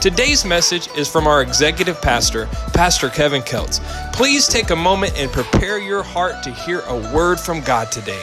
Today's message is from our executive pastor, Pastor Kevin Keltz. Please take a moment and prepare your heart to hear a word from God today.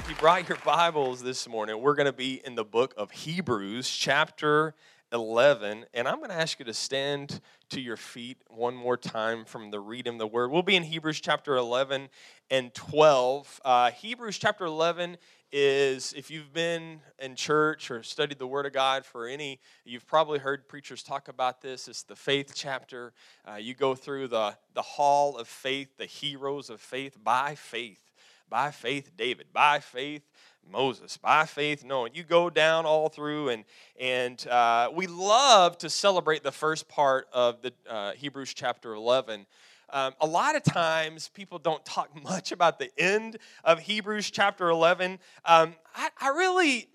If you brought your Bibles this morning, we're going to be in the book of Hebrews, chapter 11. And I'm going to ask you to stand to your feet one more time from the reading of the word. We'll be in Hebrews chapter 11 and 12. Uh, Hebrews chapter 11 is if you've been in church or studied the Word of God for any, you've probably heard preachers talk about this. It's the faith chapter. Uh, you go through the, the hall of faith, the heroes of faith, by faith. By faith, David. By faith, Moses. By faith, Noah. You go down all through, and, and uh, we love to celebrate the first part of the uh, Hebrews chapter 11 um, a lot of times people don't talk much about the end of Hebrews chapter 11. Um, I, I really.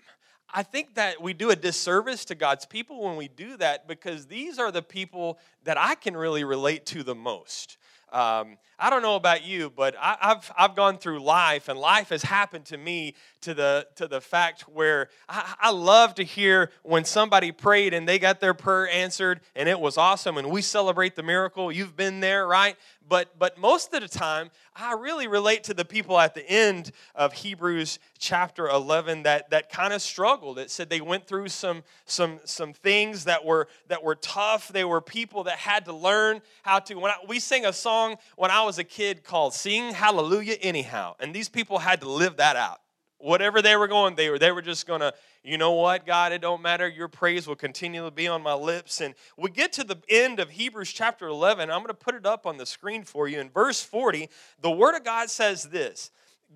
I think that we do a disservice to God's people when we do that because these are the people that I can really relate to the most. Um, I don't know about you, but I, have I've gone through life, and life has happened to me to the to the fact where I, I love to hear when somebody prayed and they got their prayer answered, and it was awesome, and we celebrate the miracle. You've been there, right? But but most of the time, I really relate to the people at the end of Hebrews chapter 11 that that kind of struggled. It said they went through some some some things that were that were tough. They were people that had to learn how to. When I, we sing a song when I was a kid called "Sing Hallelujah Anyhow," and these people had to live that out whatever they were going they were they were just gonna you know what god it don't matter. Your praise will continually be on my lips. And we get to the end of hebrews chapter 11 i'm gonna put it up on the screen for you. In verse 40 the word of god says this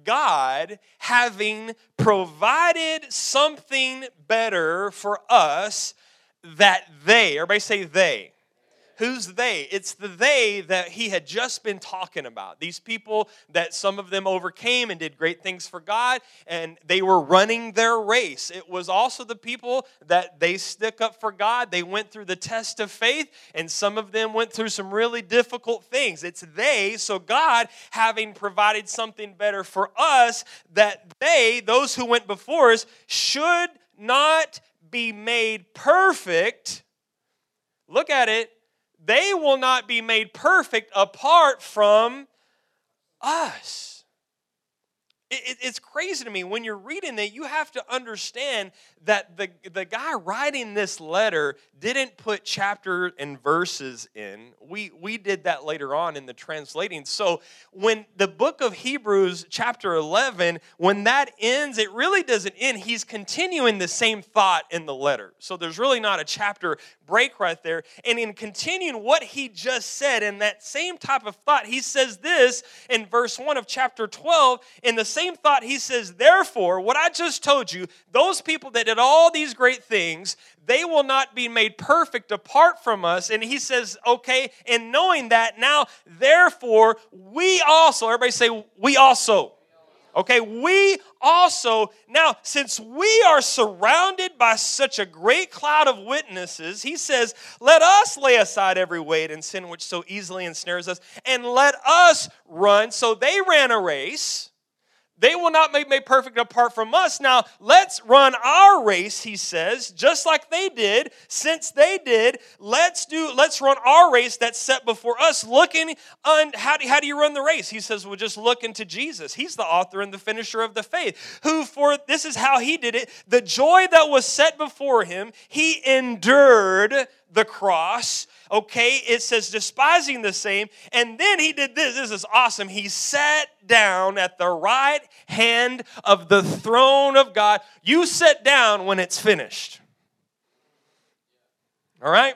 god having provided something better for us that they everybody say they Who's they? It's the they that he had just been talking about. These people that some of them overcame and did great things for God, and they were running their race. It was also the people that they stick up for God. They went through the test of faith, and some of them went through some really difficult things. It's they, so God having provided something better for us, that they, those who went before us, should not be made perfect. Look at it they will not be made perfect apart from us it, it's crazy to me when you're reading that you have to understand that the, the guy writing this letter didn't put chapter and verses in. We we did that later on in the translating. So when the book of hebrews chapter 11 when that ends it really doesn't end. He's continuing the same thought in the letter. So there's really not a chapter break right there. And in continuing what he just said in that same type of thought he says this in verse 1 of chapter 12 in the same thought, he says, Therefore, what I just told you, those people that did all these great things, they will not be made perfect apart from us. And he says, Okay, and knowing that, now, therefore, we also, everybody say, we also. Okay, we also, now, since we are surrounded by such a great cloud of witnesses, he says, let us lay aside every weight and sin which so easily ensnares us, and let us run. So they ran a race they will not be made perfect apart from us. Now, let's run our race, he says, just like they did. Since they did, let's do let's run our race that's set before us. Looking on how do, how do you run the race? He says, well, just look into Jesus. He's the author and the finisher of the faith. Who for this is how he did it. The joy that was set before him, he endured the cross. Okay, it says despising the same. And then he did this. This is awesome. He sat down at the right hand of the throne of God. You sit down when it's finished. All right?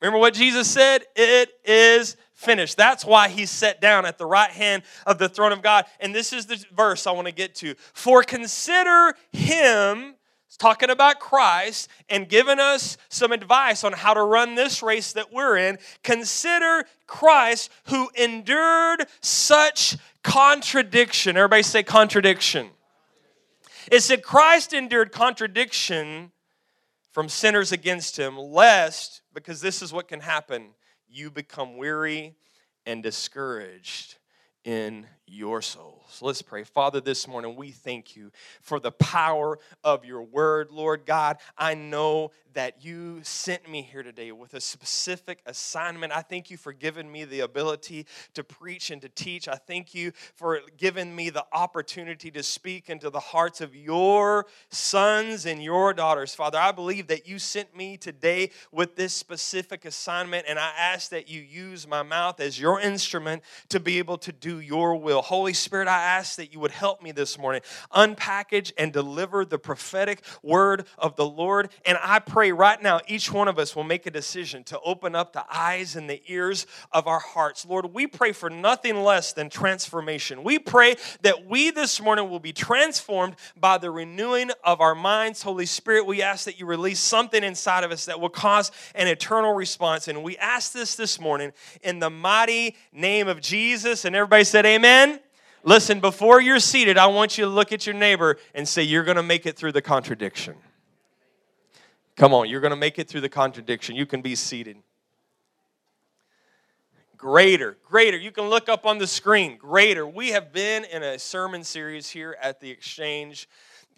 Remember what Jesus said? It is finished. That's why he sat down at the right hand of the throne of God. And this is the verse I want to get to. For consider him talking about Christ and giving us some advice on how to run this race that we're in. Consider Christ who endured such contradiction. Everybody say contradiction. It said Christ endured contradiction from sinners against him, lest, because this is what can happen, you become weary and discouraged in your souls. Let's pray. Father, this morning we thank you for the power of your word, Lord God. I know that you sent me here today with a specific assignment. I thank you for giving me the ability to preach and to teach. I thank you for giving me the opportunity to speak into the hearts of your sons and your daughters. Father, I believe that you sent me today with this specific assignment, and I ask that you use my mouth as your instrument to be able to do your will. Holy Spirit, I ask that you would help me this morning unpackage and deliver the prophetic word of the Lord. And I pray right now, each one of us will make a decision to open up the eyes and the ears of our hearts. Lord, we pray for nothing less than transformation. We pray that we this morning will be transformed by the renewing of our minds. Holy Spirit, we ask that you release something inside of us that will cause an eternal response. And we ask this this morning in the mighty name of Jesus. And everybody said, Amen. Listen, before you're seated, I want you to look at your neighbor and say, You're going to make it through the contradiction. Come on, you're going to make it through the contradiction. You can be seated. Greater, greater. You can look up on the screen. Greater. We have been in a sermon series here at the Exchange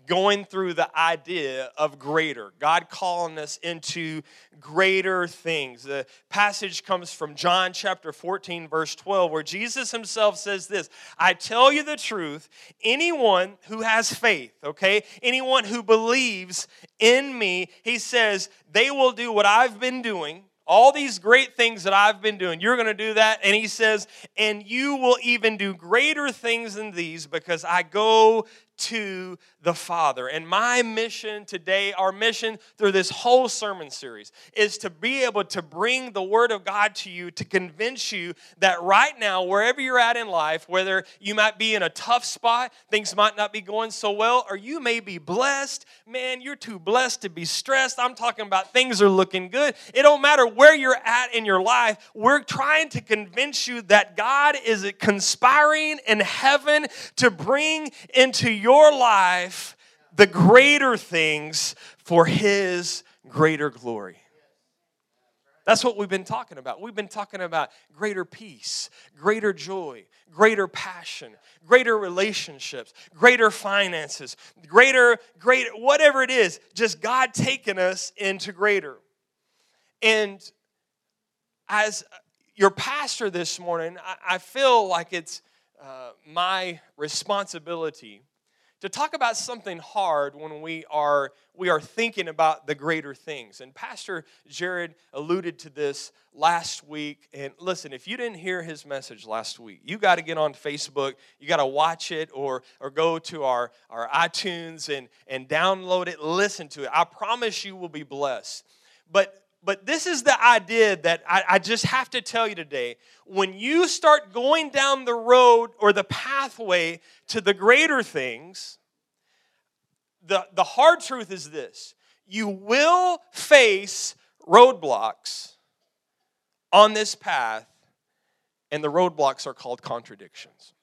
going through the idea of greater, God calling us into greater things. The passage comes from John chapter 14, verse 12, where Jesus himself says this I tell you the truth, anyone who has faith, okay, anyone who believes in me, he says, they will do what I've been doing all these great things that I've been doing, you're going to do that. And he says, and you will even do greater things than these because I go to the Father. And my mission today, our mission through this whole sermon series, is to be able to bring the Word of God to you to convince you that right now, wherever you're at in life, whether you might be in a tough spot, things might not be going so well, or you may be blessed. Man, you're too blessed to be stressed. I'm talking about things are looking good. It don't matter where you're at in your life, we're trying to convince you that God is conspiring in heaven to bring into your your life the greater things for His greater glory. That's what we've been talking about. We've been talking about greater peace, greater joy, greater passion, greater relationships, greater finances, greater, greater, whatever it is, just God taking us into greater. And as your pastor this morning, I feel like it's uh, my responsibility to talk about something hard when we are we are thinking about the greater things. And pastor jared alluded to this last week. And listen if you didn't hear his message last week you got to get on facebook you got to watch it or or go to our our itunes and and download it listen to it. I promise you will be blessed. But but this is the idea that I, I, just have to tell you today. When you start going down the road or the pathway to the greater things, the, the hard truth is this you will face roadblocks on this path, and the roadblocks are called contradictions.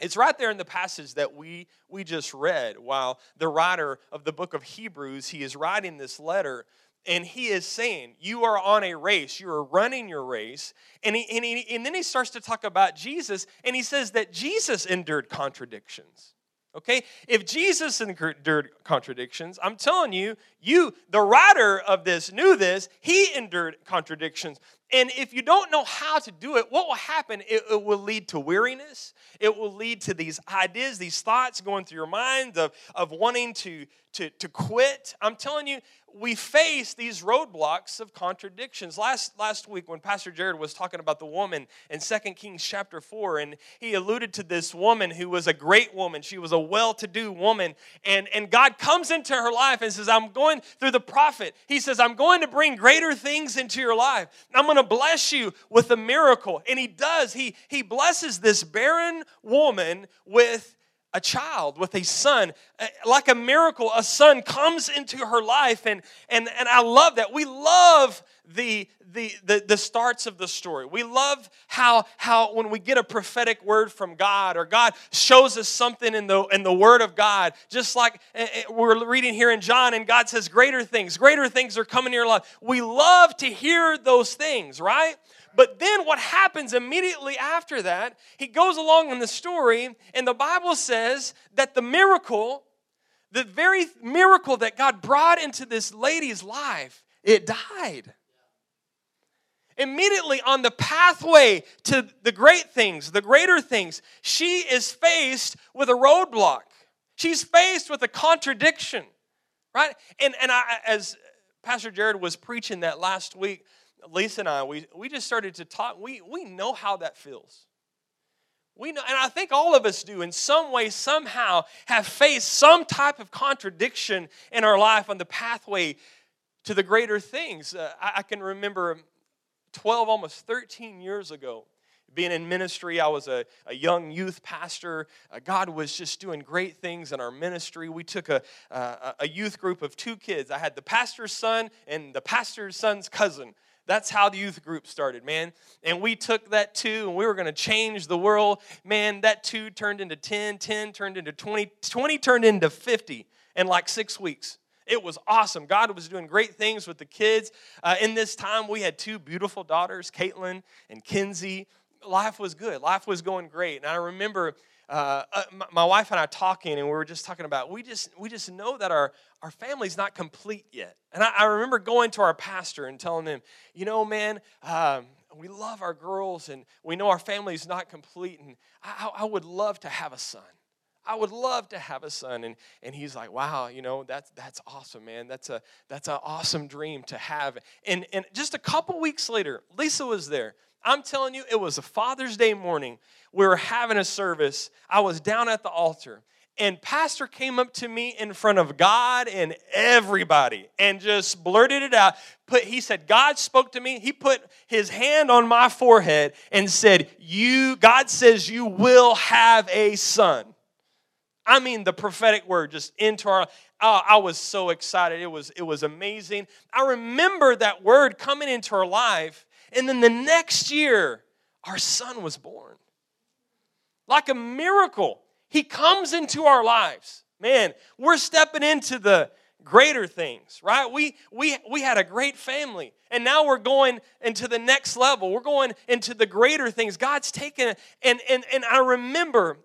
It's right there in the passage that we, we just read. While the writer of the book of Hebrews, he is writing this letter and he is saying you are on a race. You are running your race. And, he, and, he, and then he starts to talk about jesus and he says that jesus endured contradictions okay? If jesus endured contradictions i'm telling you you the writer of this knew this he endured contradictions. And if you don't know how to do it what will happen? It, it will lead to weariness. It will lead to these ideas these thoughts going through your mind of, of wanting to, to, to quit. I'm telling you we face these roadblocks of contradictions. Last, last week, when Pastor Jared was talking about the woman in 2 Kings chapter 4, and he alluded to this woman who was a great woman. She was a well to do woman. And, and God comes into her life and says, I'm going through the prophet. He says, I'm going to bring greater things into your life. I'm going to bless you with a miracle. And he does. He, he blesses this barren woman with a child with a son uh, like a miracle a son comes into her life and and and i love that. We love the, the the the starts of the story. We love how how when we get a prophetic word from god or god shows us something in the in the word of god just like uh, uh, we're reading here in john and god says greater things greater things are coming in your life. We love to hear those things right but then what happens immediately after that, he goes along in the story, and the Bible says that the miracle, the very miracle that God brought into this lady's life, it died. Immediately on the pathway to the great things, the greater things, she is faced with a roadblock. She's faced with a contradiction, right? And, and I, as Pastor Jared was preaching that last week, Lisa and I, we, we just started to talk. We, we know how that feels. We know, and I think all of us do in some way, somehow, have faced some type of contradiction in our life on the pathway to the greater things. Uh, I, I can remember 12, almost 13 years ago, being in ministry, I was a, a young youth pastor. Uh, God was just doing great things in our ministry. We took a, a, a youth group of two kids. I had the pastor's son and the pastor's son's cousin. That's how the youth group started, man. And we took that two and we were going to change the world. Man, that two turned into 10, 10 turned into 20, 20 turned into 50 in like six weeks. It was awesome. God was doing great things with the kids. Uh, in this time, we had two beautiful daughters, Caitlin and Kinsey. Life was good. Life was going great. And I remember uh, uh my wife and I talking, and we were just talking about we just we just know that our our family's not complete yet. And I, I remember going to our pastor and telling him, you know, man, um, we love our girls, and we know our family's not complete, and I, I would love to have a son. I would love to have a son. And, and he's like, wow, you know, that's, that's awesome, man. That's, a, that's an awesome dream to have. And, and just a couple weeks later, Lisa was there. I'm telling you, it was a Father's Day morning. We were having a service. I was down at the altar, and pastor came up to me in front of God and everybody and just blurted it out. Put, he said, God spoke to me. He put his hand on my forehead and said, You, God says you will have a son. I mean, the prophetic word just into our. Oh, I was so excited. It was, it was amazing. I remember that word coming into our life and then the next year, our son was born. Like a miracle, he comes into our lives. Man, we're stepping into the greater things, right? We, we, we had a great family, and now we're going into the next level. We're going into the greater things. God's taken, and, and, and I remember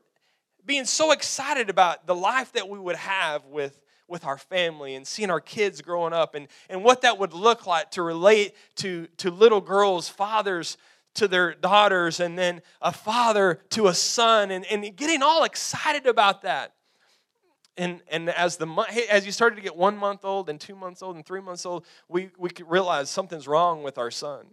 being so excited about the life that we would have with with our family and seeing our kids growing up and, and what that would look like to relate to, to little girls, fathers to their daughters, and then a father to a son, and, and getting all excited about that. And, and as the as you started to get one month old and two months old and three months old, we, we could realize something's wrong with our son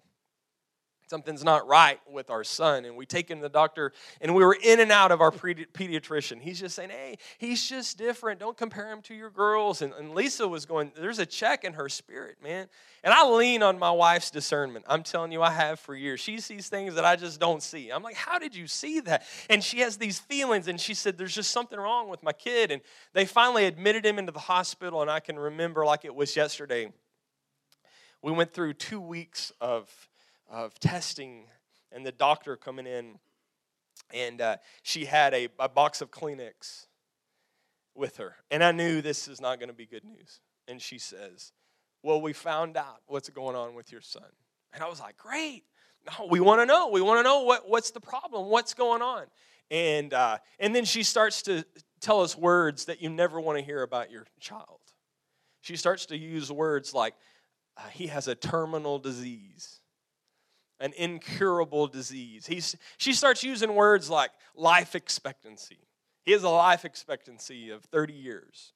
something's not right with our son. And we take him to the doctor, and we were in and out of our pediatrician. He's just saying, hey, he's just different. Don't compare him to your girls. And, and Lisa was going, there's a check in her spirit, man. And I lean on my wife's discernment. I'm telling you, I have for years. She sees things that I just don't see. I'm like, how did you see that? And she has these feelings, and she said, there's just something wrong with my kid. And they finally admitted him into the hospital, and I can remember like it was yesterday. We went through two weeks of of testing and the doctor coming in and uh, she had a, a box of kleenex with her. And i knew this is not going to be good news. And she says well we found out what's going on with your son. And i was like great. No, we want to know. We want to know what, what's the problem? What's going on? And uh, and then she starts to tell us words that you never want to hear about your child. She starts to use words like uh, he has a terminal disease an incurable disease. He's, she starts using words like life expectancy. He has a life expectancy of 30 years.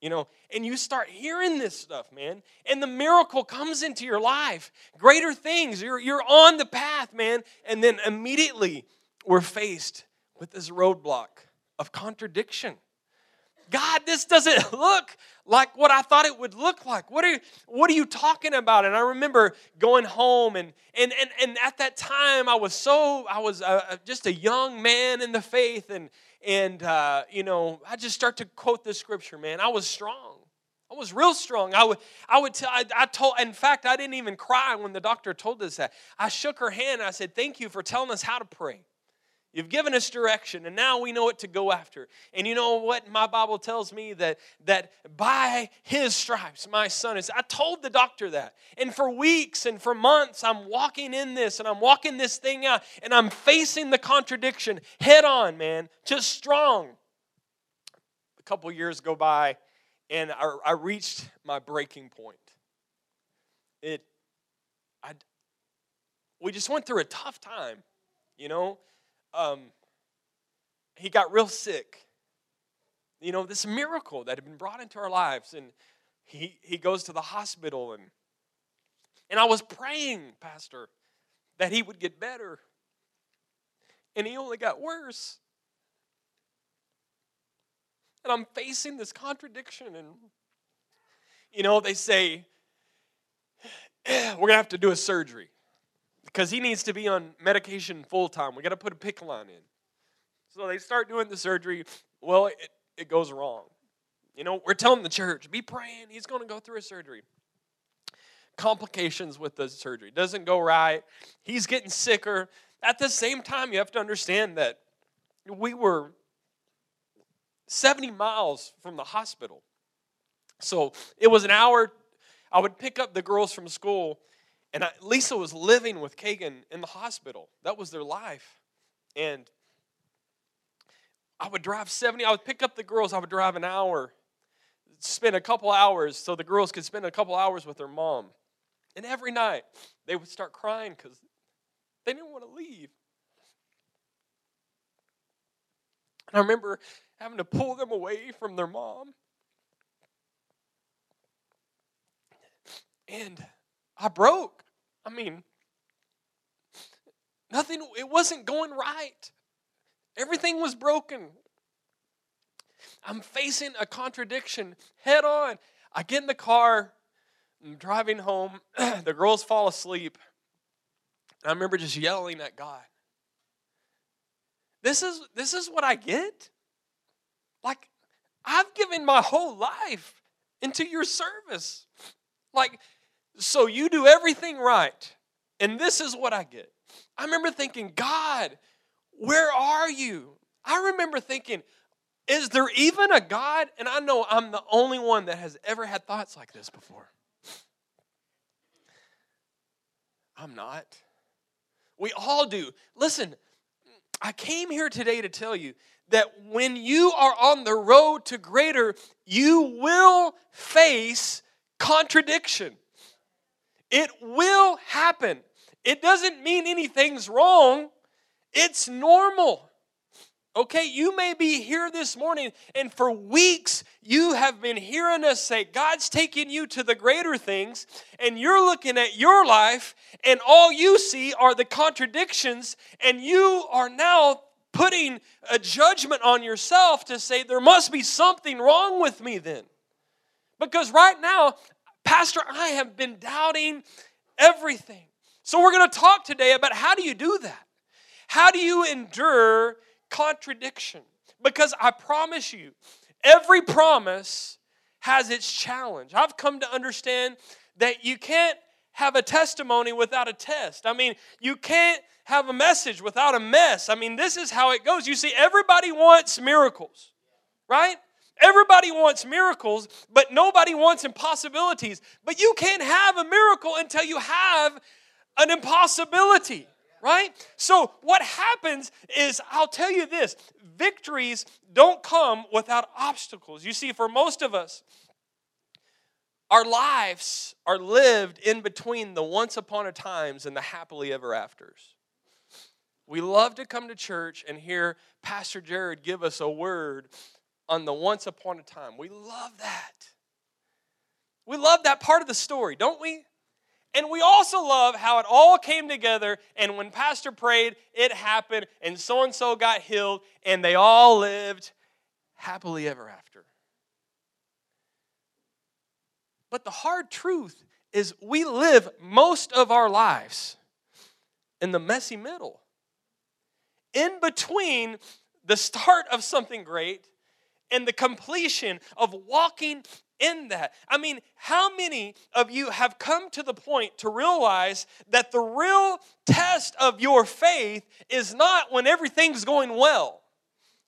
You know, and you start hearing this stuff, man, and the miracle comes into your life. Greater things. You're, you're on the path, man. And then immediately we're faced with this roadblock of contradiction. God, this doesn't look like what I thought it would look like. What are you, what are you talking about? And I remember going home and and and, and at that time I was so I was a, just a young man in the faith and and uh, you know, I just start to quote the scripture, man. I was strong. I was real strong. I would, I would tell, I, I, told, in fact, I didn't even cry when the doctor told us that. I shook her hand and I said, Thank you for telling us how to pray. You've given us direction, and now we know what to go after. And you know what? My Bible tells me that, that by his stripes, my son is. I told the doctor that. And for weeks and for months, I'm walking in this and I'm walking this thing out, and I'm facing the contradiction head on, man, just strong. A couple years go by, and I, I reached my breaking point. It, I, we just went through a tough time, you know. Um, he got real sick. You know, this miracle that had been brought into our lives, and he he goes to the hospital, and and I was praying, Pastor, that he would get better, and he only got worse and I'm facing this contradiction. And, you know, they say, we're going to have to do a surgery because he needs to be on medication full time. We got to put a PICC line in. So they start doing the surgery. Well, it, it goes wrong. You know, we're telling the church, be praying. He's going to go through a surgery. Complications with the surgery. Doesn't go right. He's getting sicker. At the same time, you have to understand that we were 70 miles from the hospital. So it was an hour. I would pick up the girls from school, and I, Lisa was living with Kagan in the hospital. That was their life. And I would drive 70. I would pick up the girls. I would drive an hour, spend a couple hours so the girls could spend a couple hours with their mom. And every night they would start crying because they didn't want to leave. And I remember having to pull them away from their mom. And I broke. I mean, nothing, it wasn't going right. Everything was broken. I'm facing a contradiction head on. I get in the car, I'm driving home, the girls fall asleep. And I remember just yelling at God. This is this is what I get? Like, I've given my whole life into your service. Like, so you do everything right. And this is what I get. I remember thinking, God, where are you? I remember thinking, is there even a God? And I know I'm the only one that has ever had thoughts like this before. I'm not. We all do. Listen, I came here today to tell you that when you are on the road to greater, you will face contradiction. It will happen. It doesn't mean anything's wrong, it's normal. Okay, you may be here this morning, and for weeks you have been hearing us say, God's taking you to the greater things, and you're looking at your life, and all you see are the contradictions, and you are now putting a judgment on yourself to say, there must be something wrong with me then. Because right now, Pastor, I have been doubting everything. So we're going to talk today about how do you do that? How do you endure contradiction? Because I promise you, every promise has its challenge. I've come to understand that you can't have a testimony without a test. I mean, you can't have a message without a mess. I mean, this is how it goes. You see, everybody wants miracles, right? Everybody wants miracles, but nobody wants impossibilities. But you can't have a miracle until you have an impossibility, right? So, what happens is, I'll tell you this victories don't come without obstacles. You see, for most of us, our lives are lived in between the once upon a times and the happily ever afters. We love to come to church and hear Pastor Jared give us a word on the once upon a time. We love that. We love that part of the story, don't we? And we also love how it all came together, and when Pastor prayed, it happened, and so and so got healed, and they all lived happily ever after. But the hard truth is, we live most of our lives in the messy middle in between the start of something great and the completion of walking in that. I mean, how many of you have come to the point to realize that the real test of your faith is not when everything's going well?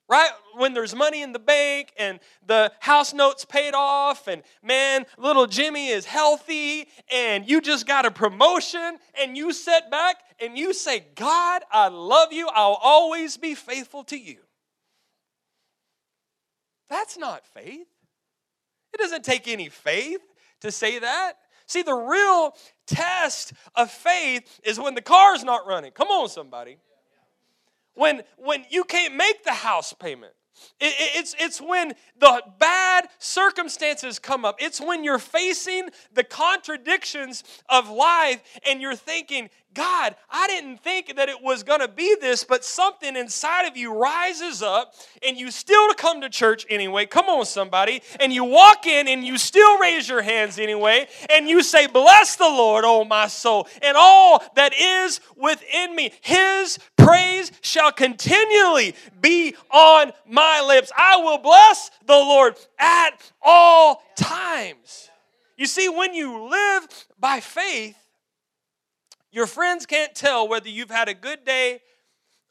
Right? When there's money in the bank and the house note's paid off, and man, little Jimmy is healthy, and you just got a promotion, and you sit back and you say, God, I love you. I'll always be faithful to you. That's not faith. It doesn't take any faith to say that. See, the real test of faith is when the car's not running. Come on, somebody. When, when you can't make the house payment. It, it's, it's when the bad circumstances come up. It's when you're facing the contradictions of life and you're thinking, God, I didn't think that it was going to be this, but something inside of you rises up and you still come to church anyway. Come on, somebody. And you walk in and you still raise your hands anyway and you say, Bless the Lord, O my soul, and all that is within me. His praise shall continually be on my lips. I will bless the Lord at all times. You see, when you live by faith, your friends can't tell whether you've had a good day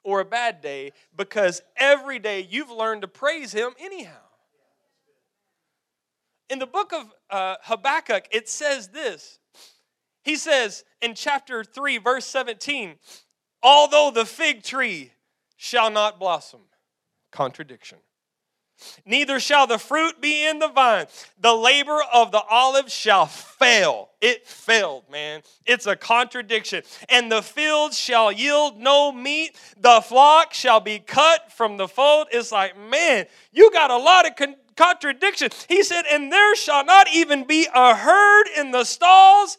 or a bad day because every day you've learned to praise Him anyhow. In the book of uh, Habakkuk, it says this. He says in chapter 3, verse 17, although the fig tree shall not blossom, contradiction. Neither shall the fruit be in the vine. The labor of the olive shall fail. It failed, man. It's a contradiction. And the field shall yield no meat. The flock shall be cut from the fold. It's like, man, you got a lot of con- contradiction. He said, and there shall not even be a herd in the stalls.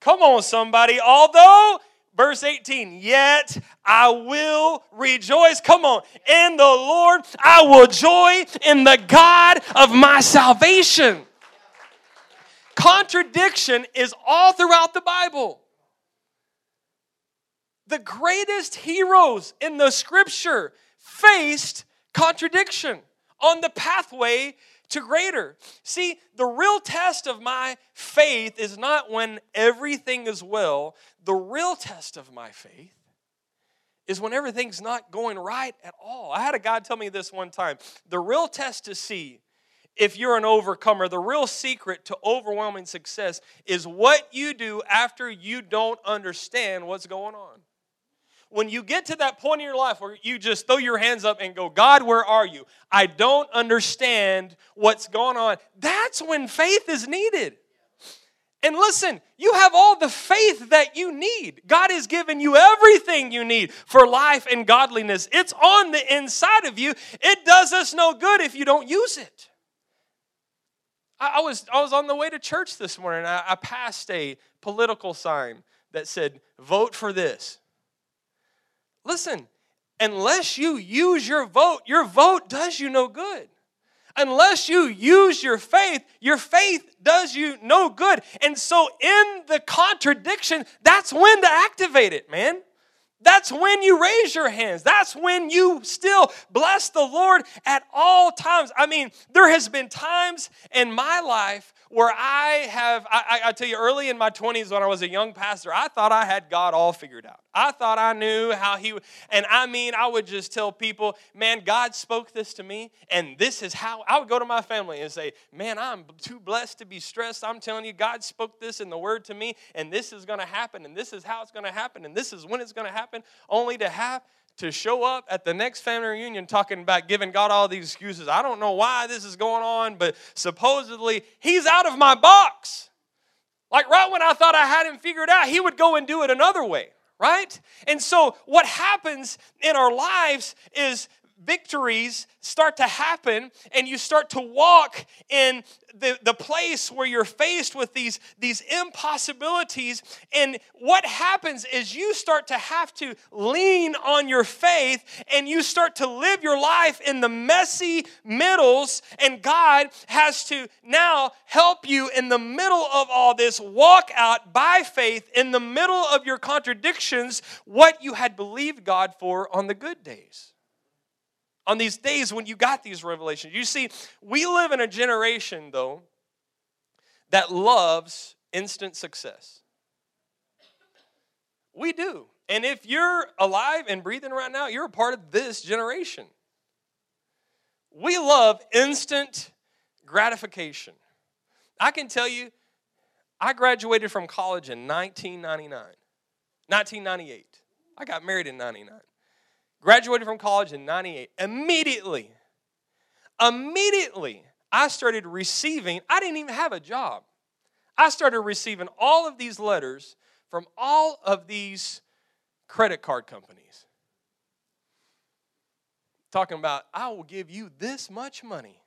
Come on, somebody. Although Verse 18, yet I will rejoice. Come on, in the Lord, I will joy in the God of my salvation. Contradiction is all throughout the Bible. The greatest heroes in the scripture faced contradiction on the pathway to greater. See, the real test of my faith is not when everything is well. The real test of my faith is when everything's not going right at all. I had a guy tell me this one time. The real test to see if you're an overcomer, the real secret to overwhelming success is what you do after you don't understand what's going on when you get to that point in your life where you just throw your hands up and go, God, where are you? I don't understand what's going on. That's when faith is needed. And listen, you have all the faith that you need. God has given you everything you need for life and godliness. It's on the inside of you. It does us no good if you don't use it. I, was, I was on the way to church this morning. I, I passed a political sign that said, Vote for this. Listen, unless you use your vote, your vote does you no good. Unless you use your faith, your faith does you no good. And so, in the contradiction, that's when to activate it, man. That's when you raise your hands. That's when you still bless the Lord at all times. I mean, there has been times in my life where I have, I, I, tell you, early in my 20s when I was a young pastor, I thought I had God all figured out. I thought I knew how He, and I mean, I would just tell people, man, God spoke this to me, and this is how, I would go to my family and say, man, I'm too blessed to be stressed. I'm telling you, God spoke this in the Word to me, and this is going to happen, and this is how it's going to happen, and this is when it's going to happen, only to have to show up at the next family reunion talking about giving God all these excuses. I don't know why this is going on, but supposedly he's out of my box. Like right when I thought I had him figured out, he would go and do it another way, right? And so what happens in our lives is victories start to happen and you start to walk in the, the place where you're faced with these, these impossibilities. And what happens is you start to have to lean on your faith and you start to live your life in the messy middles. And God has to now help you in the middle of all this walk out by faith in the middle of your contradictions what you had believed God for on the good days. On these days when you got these revelations. You see, we live in a generation, though, that loves instant success. We do. And if you're alive and breathing right now, you're a part of this generation. We love instant gratification. I can tell you, I graduated from college in 1999, 1998. I got married in 99. Graduated from college in 98. Immediately, immediately, I started receiving, I didn't even have a job. I started receiving all of these letters from all of these credit card companies. Talking about, I will give you this much money.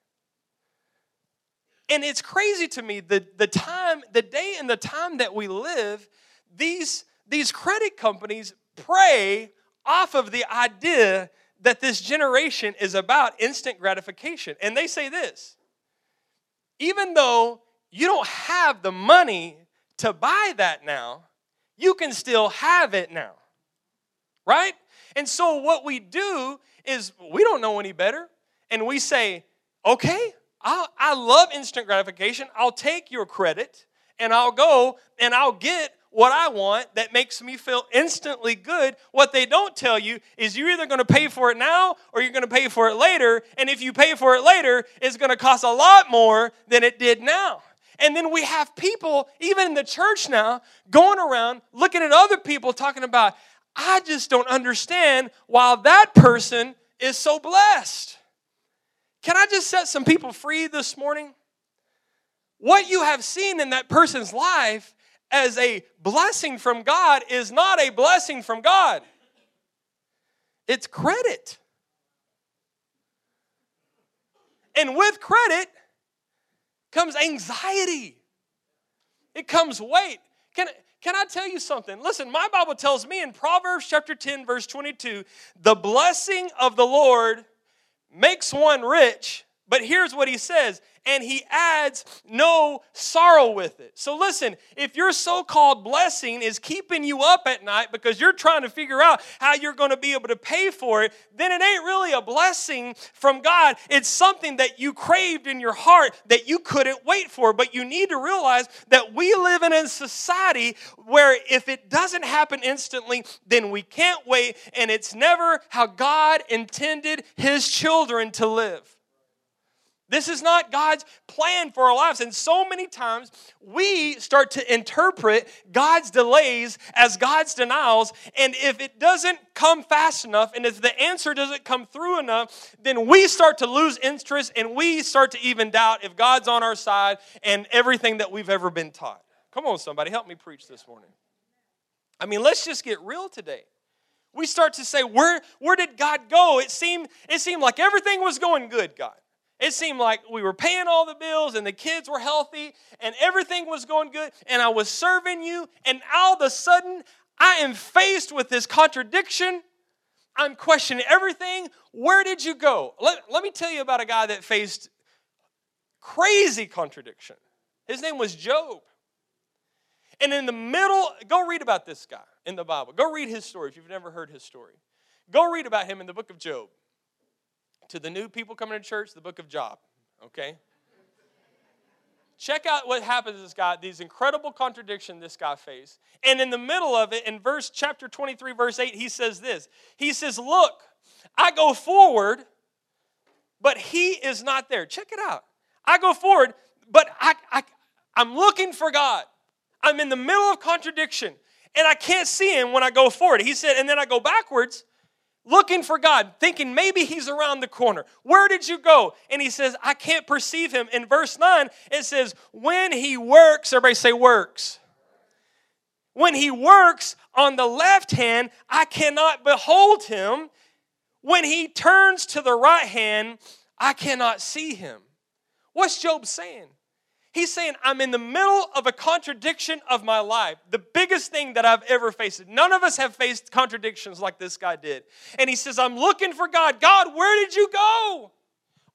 And it's crazy to me the, the time, the day and the time that we live, these, these credit companies prey off of the idea that this generation is about instant gratification. And they say this even though you don't have the money to buy that now, you can still have it now. Right? And so what we do is we don't know any better. And we say, okay, i I love instant gratification. I'll take your credit and I'll go and I'll get what I want that makes me feel instantly good. What they don't tell you is you're either going to pay for it now or you're going to pay for it later. And if you pay for it later, it's going to cost a lot more than it did now. And then we have people, even in the church now, going around looking at other people talking about, I just don't understand why that person is so blessed. Can I just set some people free this morning? What you have seen in that person's life as a blessing from God is not a blessing from God, it's credit. And with credit comes anxiety, it comes weight. Can, can I tell you something? Listen, my Bible tells me in Proverbs chapter 10, verse 22, the blessing of the Lord makes one rich. But here's what he says and he adds no sorrow with it. So listen, if your so called blessing is keeping you up at night because you're trying to figure out how you're going to be able to pay for it, then it ain't really a blessing from God. It's something that you craved in your heart that you couldn't wait for. But you need to realize that we live in a society where if it doesn't happen instantly, then we can't wait, and it's never how God intended his children to live. This is not God's plan for our lives. And so many times we start to interpret God's delays as God's denials. And if it doesn't come fast enough and if the answer doesn't come through enough, then we start to lose interest and we start to even doubt if God's on our side and everything that we've ever been taught. Come on, somebody, help me preach this morning. I mean, let's just get real today. We start to say, where, where did God go? It seemed, it seemed like everything was going good, God. It seemed like we were paying all the bills and the kids were healthy and everything was going good and I was serving you. And all of a sudden, I am faced with this contradiction. I'm questioning everything. Where did you go? Let, let me tell you about a guy that faced crazy contradiction. His name was Job. And in the middle, go read about this guy in the Bible. Go read his story if you've never heard his story. Go read about him in the book of Job to the new people coming to church, the book of Job, okay? Check out what happens to this guy, these incredible contradictions this guy faced. And in the middle of it, in verse chapter 23, verse 8, he says this. He says, Look, I go forward, but he is not there. Check it out. I go forward, but I, I, I'm looking for God. I'm in the middle of contradiction, and I can't see him when I go forward. He said, and then I go backwards, looking for God, thinking maybe he's around the corner. Where did you go? And he says, I can't perceive him. In verse 9, it says, When he works, everybody say works. When he works on the left hand, I cannot behold him. When he turns to the right hand, I cannot see him. What's Job saying? He's saying, I'm in the middle of a contradiction of my life. The biggest thing that I've ever faced. None of us have faced contradictions like this guy did. And he says, I'm looking for God. God, where did you go?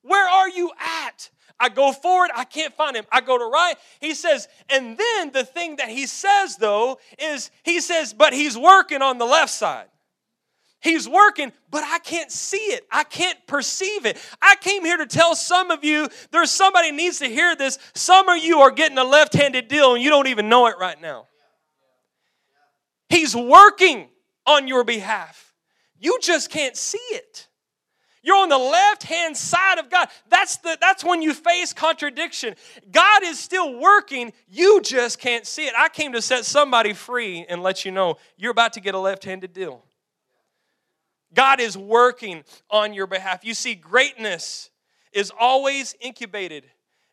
Where are you at? I go forward, I can't find him. I go to right. He says, and then the thing that he says though is he says, but he's working on the left side. He's working, but I can't see it. I can't perceive it. I came here to tell some of you there's somebody needs to hear this. Some of you are getting a left handed deal and you don't even know it right now. He's working on your behalf. You just can't see it. You're on the left hand side of God. That's, the, that's when you face contradiction. God is still working, you just can't see it. I came to set somebody free and let you know you're about to get a left handed deal. God is working on your behalf. You see, greatness is always incubated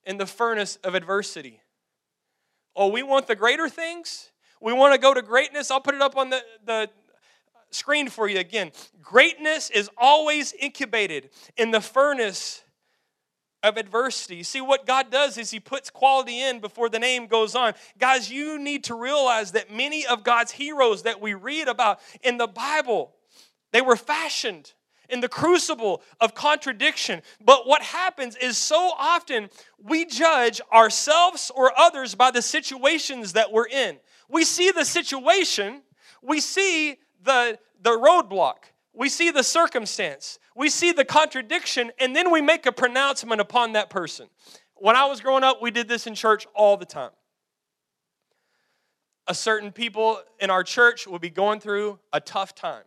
in the furnace of adversity. Oh, we want the greater things? We want to go to greatness? I'll put it up on the, the screen for you again. Greatness is always incubated in the furnace of adversity. See, what God does is He puts quality in before the name goes on. Guys, you need to realize that many of God's heroes that we read about in the Bible they were fashioned in the crucible of contradiction. But what happens is so often we judge ourselves or others by the situations that we're in. We see the situation, we see the, the roadblock, we see the circumstance, we see the contradiction, and then we make a pronouncement upon that person. When I was growing up, we did this in church all the time. A certain people in our church would be going through a tough time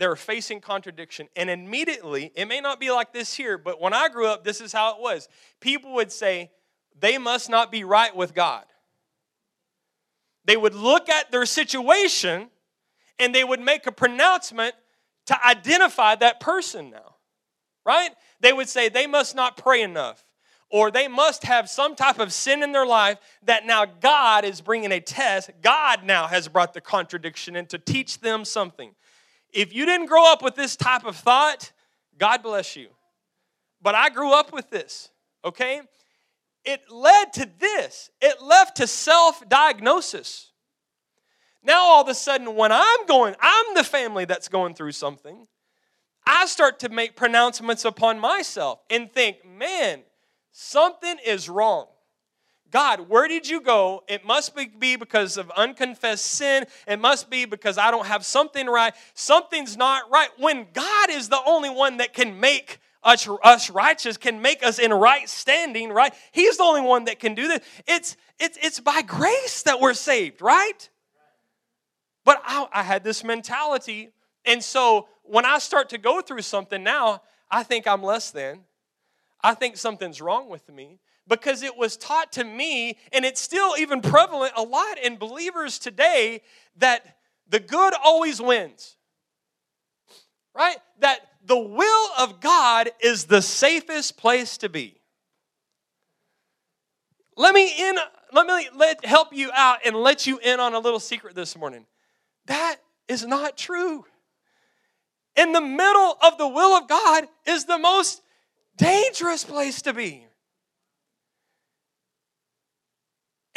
they were facing contradiction. And immediately, it may not be like this here, but when I grew up, this is how it was. People would say, they must not be right with God. They would look at their situation and they would make a pronouncement to identify that person now, right? They would say they must not pray enough or they must have some type of sin in their life that now God is bringing a test. God now has brought the contradiction in to teach them something. If you didn't grow up with this type of thought, God bless you. But I grew up with this, okay? It led to this, it led to self diagnosis. Now, all of a sudden, when I'm going, I'm the family that's going through something, I start to make pronouncements upon myself and think, man, something is wrong. God, where did you go? It must be because of unconfessed sin. It must be because I don't have something right. Something's not right. When God is the only one that can make us, us righteous, can make us in right standing, right? He's the only one that can do this. It's, it's, it's by grace that we're saved, right? But I, I had this mentality. And so when I start to go through something now, I think I'm less than. I think something's wrong with me because it was taught to me, and it's still even prevalent a lot in believers today, that the good always wins. Right? That the will of God is the safest place to be. Let me in, let me let, help you out and let you in on a little secret this morning. That is not true. In the middle of the will of God is the most dangerous place to be.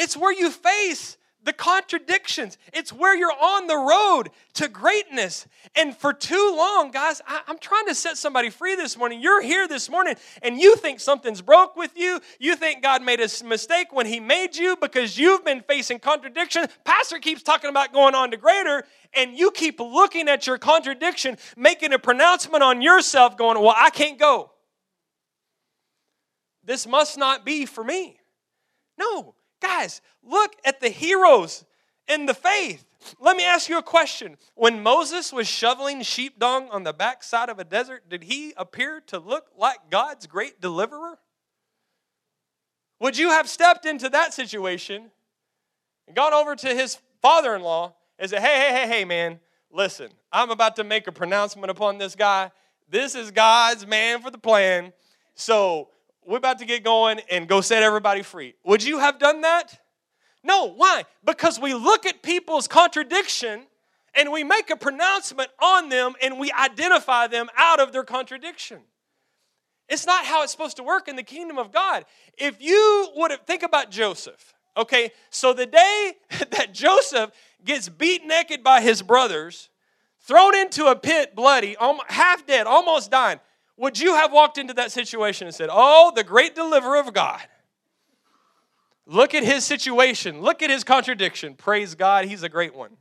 It's where you face the contradictions. It's where you're on the road to greatness. And for too long, guys, I, am trying to set somebody free this morning. You're here this morning and you think something's broke with you. You think God made a mistake when He made you because you've been facing contradiction. Pastor keeps talking about going on to greater, and you keep looking at your contradiction, making a pronouncement on yourself, going, Well, I can't go. This must not be for me. No, Guys, look at the heroes in the faith. Let me ask you a question. When Moses was shoveling sheep dung on the backside of a desert, did he appear to look like God's great deliverer? Would you have stepped into that situation and gone over to his father in law and said, Hey, hey, hey, hey, man, listen, I'm about to make a pronouncement upon this guy. This is God's man for the plan. So we're about to get going and go set everybody free. Would you have done that? No. Why? Because we look at people's contradiction and we make a pronouncement on them and we identify them out of their contradiction. It's not how it's supposed to work in the kingdom of God. If you would have, think about Joseph, okay? So the day that Joseph gets beat naked by his brothers, thrown into a pit bloody, half dead, almost dying, would you have walked into that situation and said, Oh, the great deliverer of God? Look at his situation. Look at his contradiction. Praise God, he's a great one.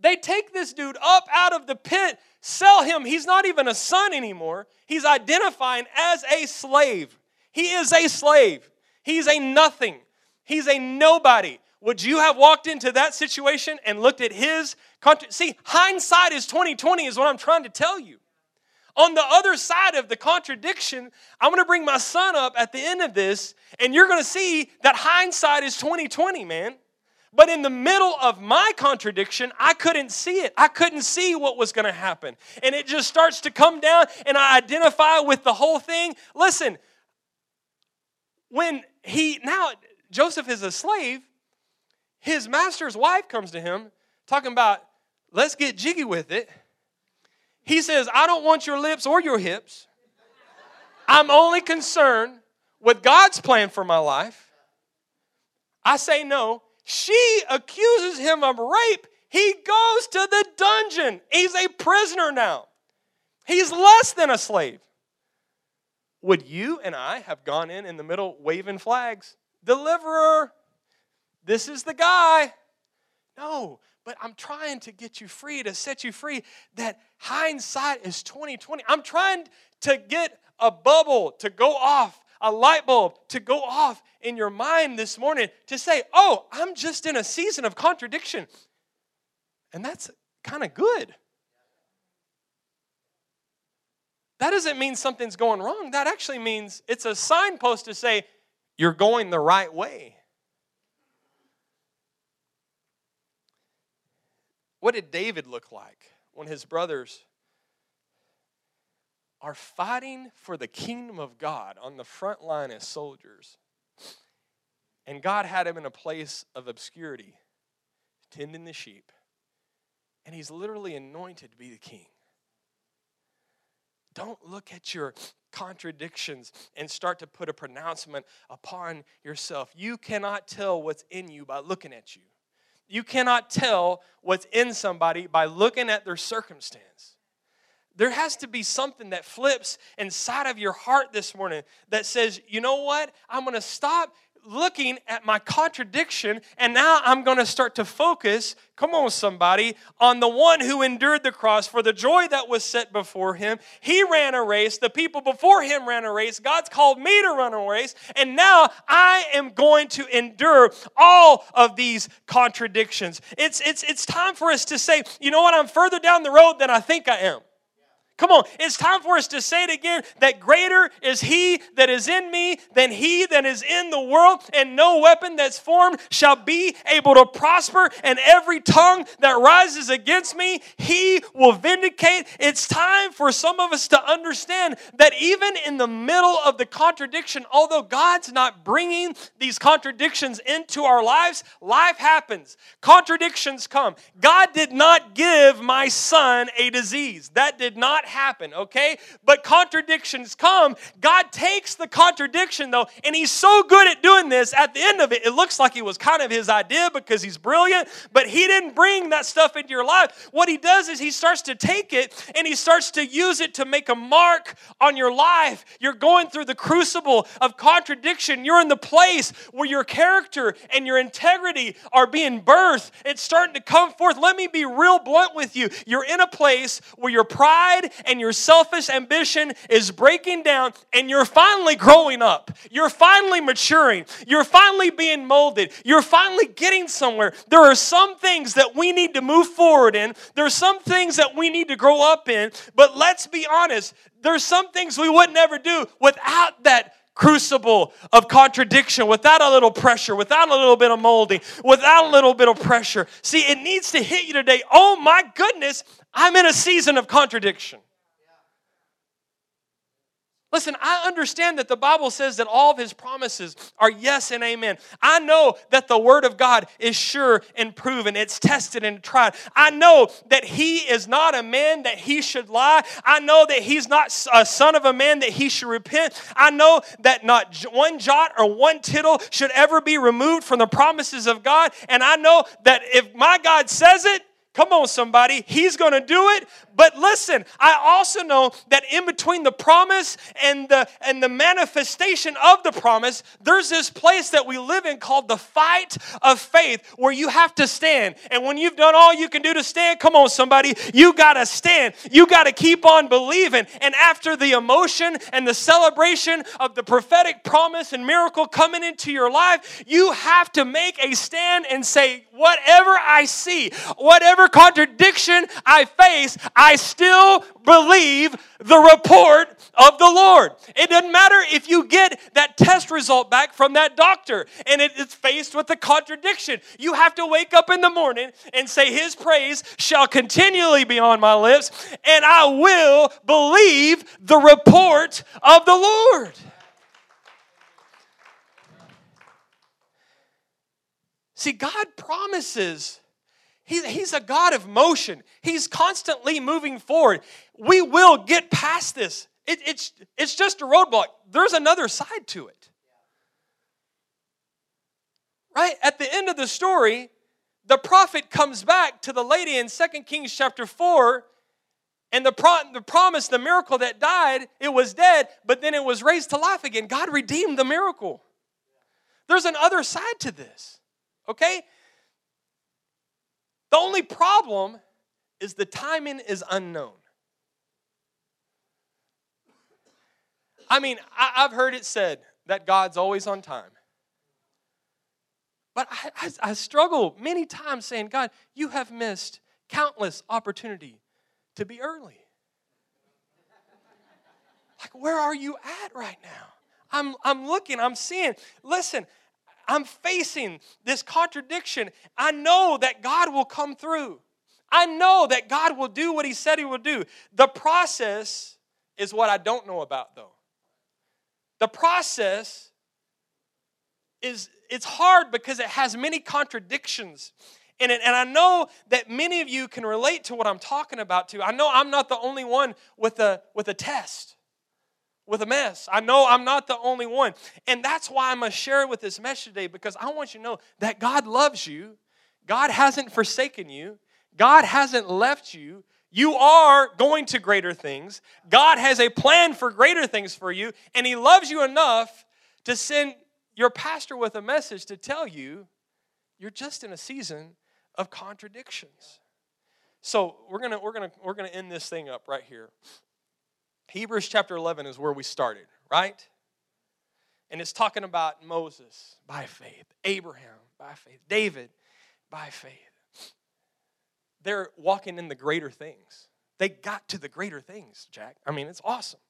They take this dude up out of the pit, sell him. He's not even a son anymore. He's identifying as a slave. He is a slave. He's a nothing. He's a nobody. Would you have walked into that situation and looked at his country? See, hindsight is 2020 is what I'm trying to tell you. On the other side of the contradiction, I'm going to bring my son up at the end of this, and you're going to see that hindsight is 2020, man. But in the middle of my contradiction, I couldn't see it. I couldn't see what was going to happen. And it just starts to come down, and I identify with the whole thing. Listen, when he, now Joseph is a slave, his master's wife comes to him talking about, let's get jiggy with it. He says, I don't want your lips or your hips. I'm only concerned with God's plan for my life. I say no. She accuses him of rape. He goes to the dungeon. He's a prisoner now. He's less than a slave. Would you and I have gone in in the middle waving flags? Deliverer, this is the guy. No, but I'm trying to get you free, to set you free. That hindsight is 2020. I'm trying to get a bubble to go off, a light bulb to go off in your mind this morning to say, oh, I'm just in a season of contradiction. And that's kind of good. That doesn't mean something's going wrong. That actually means it's a signpost to say, you're going the right way. What did David look like when his brothers are fighting for the kingdom of God on the front line as soldiers? And God had him in a place of obscurity, tending the sheep. And he's literally anointed to be the king. Don't look at your contradictions and start to put a pronouncement upon yourself. You cannot tell what's in you by looking at you. You cannot tell what's in somebody by looking at their circumstance. There has to be something that flips inside of your heart this morning that says, you know what? I'm going to stop looking at my contradiction, and now I'm going to start to focus, come on, somebody, on the one who endured the cross for the joy that was set before him. He ran a race, the people before him ran a race. God's called me to run a race, and now I am going to endure all of these contradictions. It's, it's, it's time for us to say, you know what, I'm further down the road than I think I am. Come on, it's time for us to say it again that greater is He that is in me than He that is in the world, and no weapon that's formed shall be able to prosper, and every tongue that rises against me, He will vindicate. It's time for some of us to understand that even in the middle of the contradiction, although God's not bringing these contradictions into our lives, life happens. Contradictions come. God did not give my son a disease, that did not happen, okay? But contradictions come. God takes the contradiction, though, and He's so good at doing this. At the end of it, it looks like it was kind of His idea because He's brilliant, but He didn't bring that stuff into your life. What He does is He starts to take it and He starts to use it to make a mark on your life. You're going through the crucible of contradiction. You're in the place where your character and your integrity are being birthed. It's starting to come forth. Let me be real blunt with you. You're in a place where your pride and your selfish ambition is breaking down and you're finally growing up. You're finally maturing. You're finally being molded. You're finally getting somewhere. There are some things that we need to move forward in, there are some things that we need to grow up in, but let's be honest, there's some things we would never do without that crucible of contradiction, without a little pressure, without a little bit of molding, without a little bit of pressure. See, it needs to hit you today. Oh my goodness, I'm in a season of contradiction. Listen, I understand that the Bible says that all of his promises are yes and amen. I know that the word of God is sure and proven, it's tested and tried. I know that he is not a man that he should lie. I know that he's not a son of a man that he should repent. I know that not one jot or one tittle should ever be removed from the promises of God. And I know that if my God says it, Come on, somebody. He's going to do it. But listen, I also know that in between the promise and the and the manifestation of the promise, there's this place that we live in called the fight of faith where you have to stand. And when you've done all you can do to stand, come on, somebody, you got to stand. You got to keep on believing. And after the emotion and the celebration of the prophetic promise and miracle coming into your life, you have to make a stand and say, whatever I see, whatever contradiction I face, I still believe the report of the Lord. It doesn't matter if you get that test result back from that doctor and it is faced with a contradiction. You have to wake up in the morning and say, His praise shall continually be on my lips, and I will believe the report of the Lord. See, God promises. He, he's a God of motion. He's constantly moving forward. We will get past this. It, it's, it's just a roadblock. There's another side to it. Right? At the end of the story, the prophet comes back to the lady in 2 Kings chapter 4, and the, pro- the promise, the miracle that died, it was dead, but then it was raised to life again. God redeemed the miracle. There's an other side to this. Okay? The only problem is the timing is unknown. I mean, I, have heard it said that God's always on time. But I, I, I, struggle many times saying, God, you have missed countless opportunity to be early. Like, where are you at right now? I'm, I'm looking, I'm seeing. Listen, I'm facing this contradiction. I know that God will come through. I know that God will do what He said He will do. The process is what I don't know about, though. The process is it's hard because it has many contradictions in it. And I know that many of you can relate to what I'm talking about too. I know I'm not the only one with a with a test with a mess. I know I'm not the only one. And that's why I'm going to share it with this message today because I want you to know that God loves you. God hasn't forsaken you. God hasn't left you. You are going to greater things. God has a plan for greater things for you, and He loves you enough to send your pastor with a message to tell you you're just in a season of contradictions. So we're gonna we're gonna we're gonna end this thing up right here. Hebrews chapter 11 is where we started, right? And it's talking about Moses by faith, Abraham by faith, David by faith. They're walking in the greater things. They got to the greater things, Jack. I mean, it's awesome.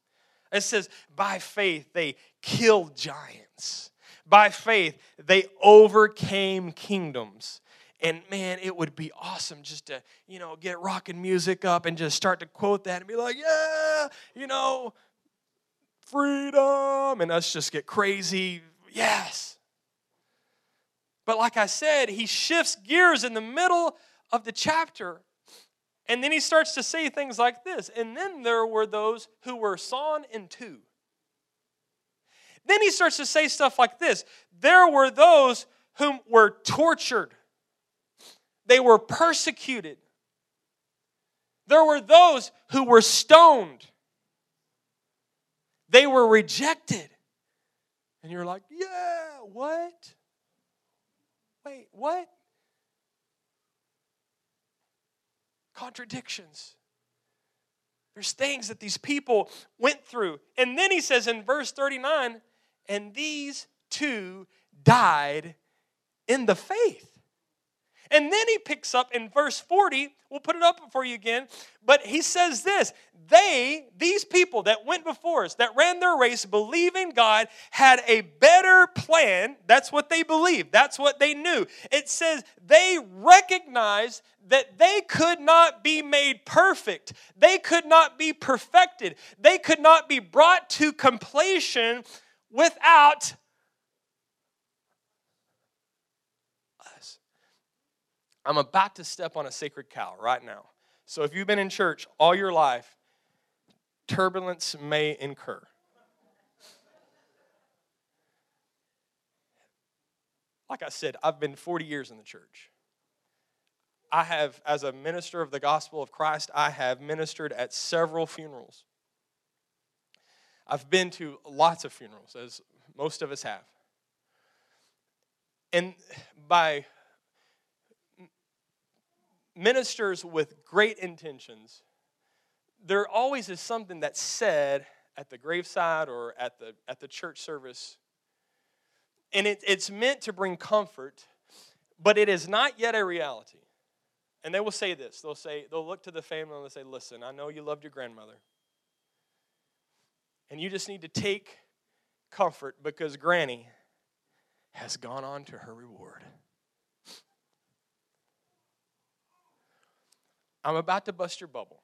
It says, by faith, they killed giants. By faith, they overcame kingdoms. And man, it would be awesome just to, you know, get rocking music up and just start to quote that and be like, yeah, you know, freedom. And us just get crazy. Yes. But like I said, he shifts gears in the middle of the chapter. And then he starts to say things like this. And then there were those who were sawn in two. Then he starts to say stuff like this There were those whom were tortured they were persecuted. There were those who were stoned. They were rejected. And you're like, yeah, what? Wait, what? Contradictions. There's things that these people went through. And then he says in verse 39 and these two died in the faith. And then he picks up in verse 40, we'll put it up for you again, but he says this They, these people that went before us, that ran their race, believing God, had a better plan. That's what they believed, that's what they knew. It says they recognized that they could not be made perfect, they could not be perfected, they could not be brought to completion without I'm about to step on a sacred cow right now. So if you've been in church all your life, turbulence may incur. Like I said, I've been 40 years in the church. I have, as a minister of the gospel of Christ, I have ministered at several funerals. I've been to lots of funerals, as most of us have. And by ministers with great intentions, there always is something that's said at the graveside or at the, at the church service. And it, it's meant to bring comfort, but it is not yet a reality. And they will say this they'll say, they'll look to the family and they'll say, Listen, I know you loved your grandmother. And you just need to take comfort because Granny has gone on to her reward. I'm about to bust your bubble.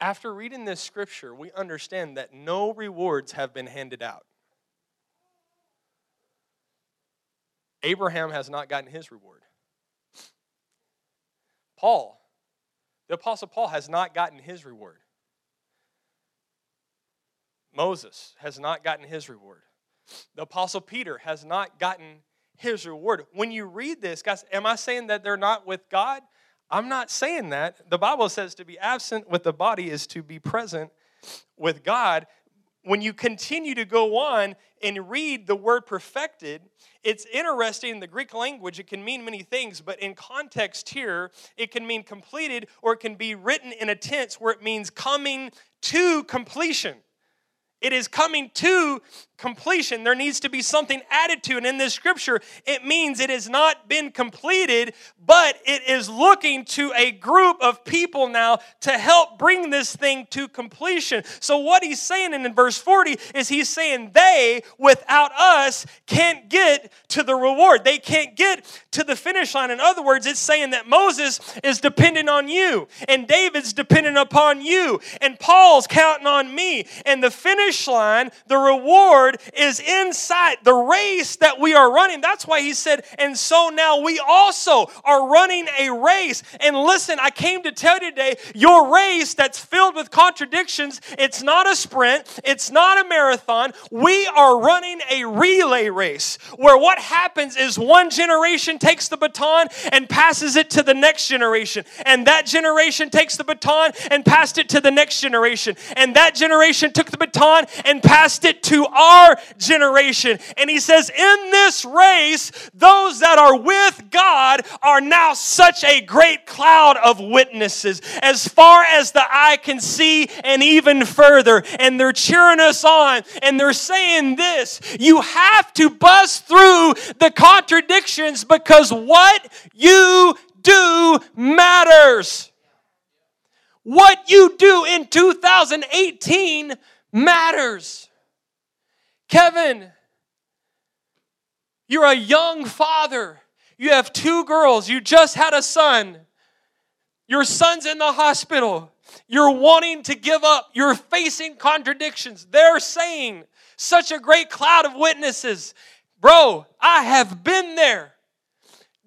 After reading this scripture, we understand that no rewards have been handed out. Abraham has not gotten his reward. Paul, the Apostle Paul, has not gotten his reward. Moses has not gotten his reward. The Apostle Peter has not gotten his reward. When you read this, guys, am I saying that they're not with God? I'm not saying that. The Bible says to be absent with the body is to be present with God. When you continue to go on and read the word perfected, it's interesting in the Greek language, it can mean many things, but in context here, it can mean completed or it can be written in a tense where it means coming to completion. It is coming to completion. There needs to be something added to. And in this scripture, it means it has not been completed, but it is looking to a group of people now to help bring this thing to completion. So, what he's saying in verse 40 is he's saying they, without us, can't get to the reward. They can't get to the finish line. In other words, it's saying that Moses is dependent on you, and David's dependent upon you, and Paul's counting on me. And the finish line, the reward, is inside the race that we are running. That's why he said, and so now we also are running a race. And listen, I came to tell you today, your race that's filled with contradictions, it's not a sprint, it's not a marathon. We are running a relay race where what happens is one generation takes the baton and passes it to the next generation. And that generation takes the baton and passed it to the next generation. And that generation took the baton and passed it to our generation. And he says, In this race, those that are with God are now such a great cloud of witnesses, as far as the eye can see and even further. And they're cheering us on and they're saying this you have to bust through the contradictions because what you do matters. What you do in 2018 matters. Kevin, you're a young father. You have two girls. You just had a son. Your son's in the hospital. You're wanting to give up. You're facing contradictions. They're saying, such a great cloud of witnesses. Bro, I have been there.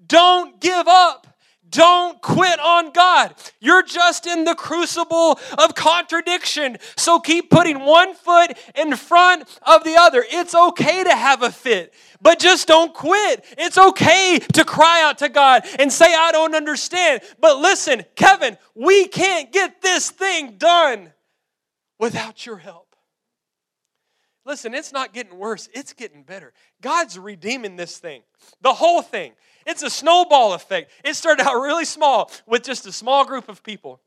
Don't give up. Don't quit on God. You're just in the crucible of contradiction. So keep putting one foot in front of the other. It's okay to have a fit, but just don't quit. It's okay to cry out to God and say, I don't understand. But listen, Kevin, we can't get this thing done without your help. Listen, it's not getting worse, it's getting better. God's redeeming this thing, the whole thing. It's a snowball effect. It started out really small with just a small group of people.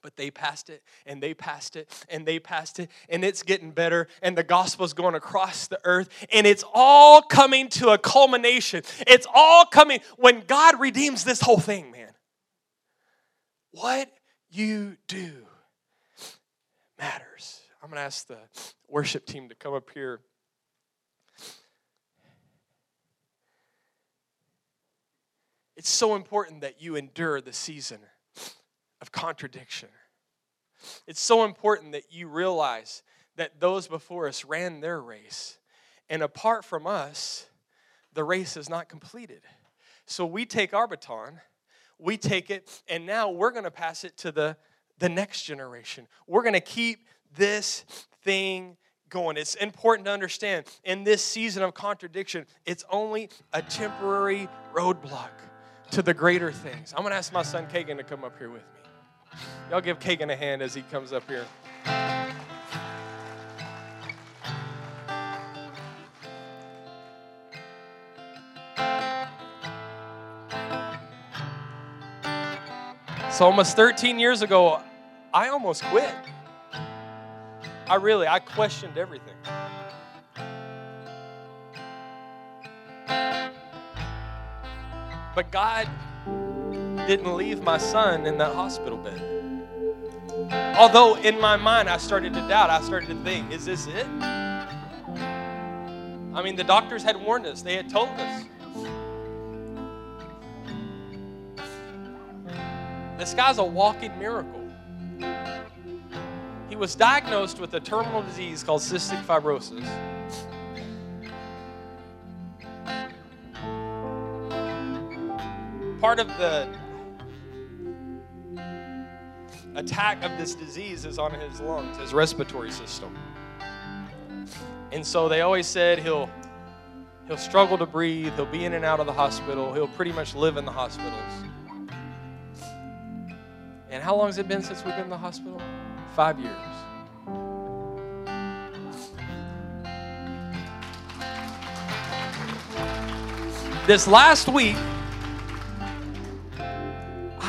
But they passed it and they passed it and they passed it and it's getting better and the gospel's going across the earth and it's all coming to a culmination. It's all coming when God redeems this whole thing, man. What you do matters. I'm going to ask the worship team to come up here. It's so important that you endure the season of contradiction. It's so important that you realize that those before us ran their race, and apart from us, the race is not completed. So we take our baton, we take it, and now we're going to pass it to the, the next generation. We're going to keep this thing going. It's important to understand in this season of contradiction, it's only a temporary roadblock. To the greater things. I'm going to ask my son Kagan to come up here with me. Y'all give Kagan a hand as he comes up here. So almost 13 years ago, I almost quit. I really, I questioned everything. But God didn't leave my son in that hospital bed. Although in my mind I started to doubt, I started to think, is this it? I mean, the doctors had warned us, they had told us. This guy's a walking miracle. He was diagnosed with a terminal disease called cystic fibrosis. Part of the attack of this disease is on his lungs, his respiratory system. And so they always said he'll he'll struggle to breathe, he'll be in and out of the hospital, he'll pretty much live in the hospitals. And how long has it been since we've been in the hospital? Five years. This last week,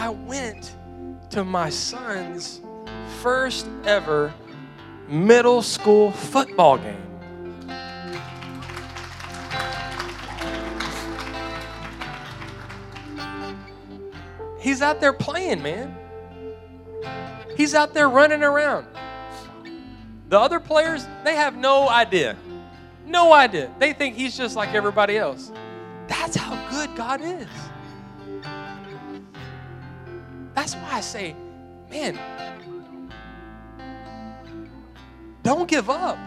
I went to my son's first ever middle school football game. He's out there playing, man. He's out there running around. The other players, they have no idea. No idea. They think he's just like everybody else. That's how good God is. That's why I say, man, don't give up.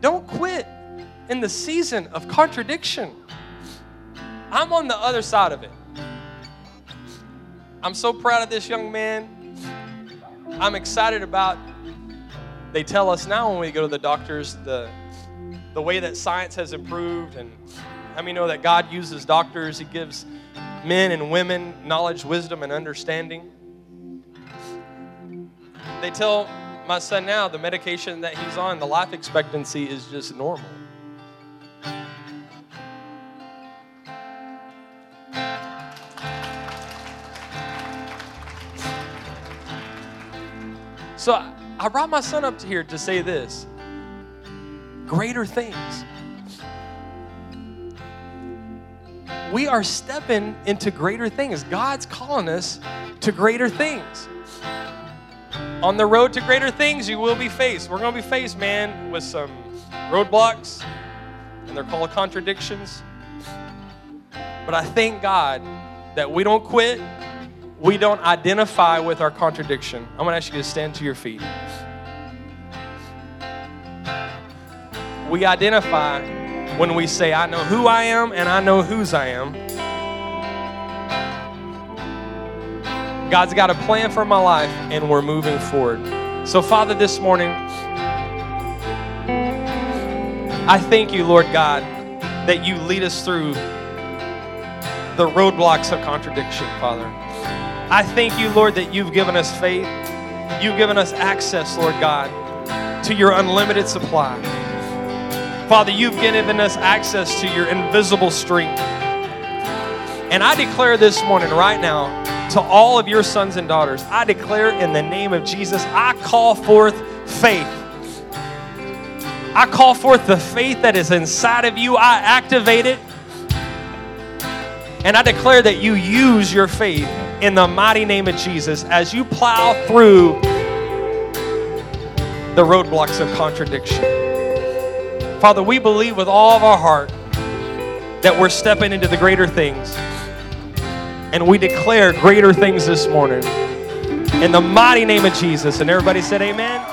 Don't quit in the season of contradiction. I'm on the other side of it. I'm so proud of this young man. I'm excited about, they tell us now when we go to the doctors, the, the way that science has improved. And how many know that God uses doctors? He gives men and women knowledge, wisdom, and understanding. They tell my son now the medication that he's on, the life expectancy is just normal. So I brought my son up here to say this greater things. We are stepping into greater things. God's calling us to greater things. On the road to greater things, you will be faced. We're going to be faced, man, with some roadblocks, and they're called contradictions. But I thank God that we don't quit, we don't identify with our contradiction. I'm going to ask you to stand to your feet. We identify when we say, I know who I am and I know whose I am. God's got a plan for my life and we're moving forward. So, Father, this morning, I thank you, Lord God, that you lead us through the roadblocks of contradiction, Father. I thank you, Lord, that you've given us faith. You've given us access, Lord God, to your unlimited supply. Father, you've given us access to your invisible strength. And I declare this morning, right now, to all of your sons and daughters, I declare in the name of Jesus, I call forth faith. I call forth the faith that is inside of you. I activate it. And I declare that you use your faith in the mighty name of Jesus as you plow through the roadblocks of contradiction. Father, we believe with all of our heart that we're stepping into the greater things. And we declare greater things this morning. In the mighty name of Jesus. And everybody said, Amen.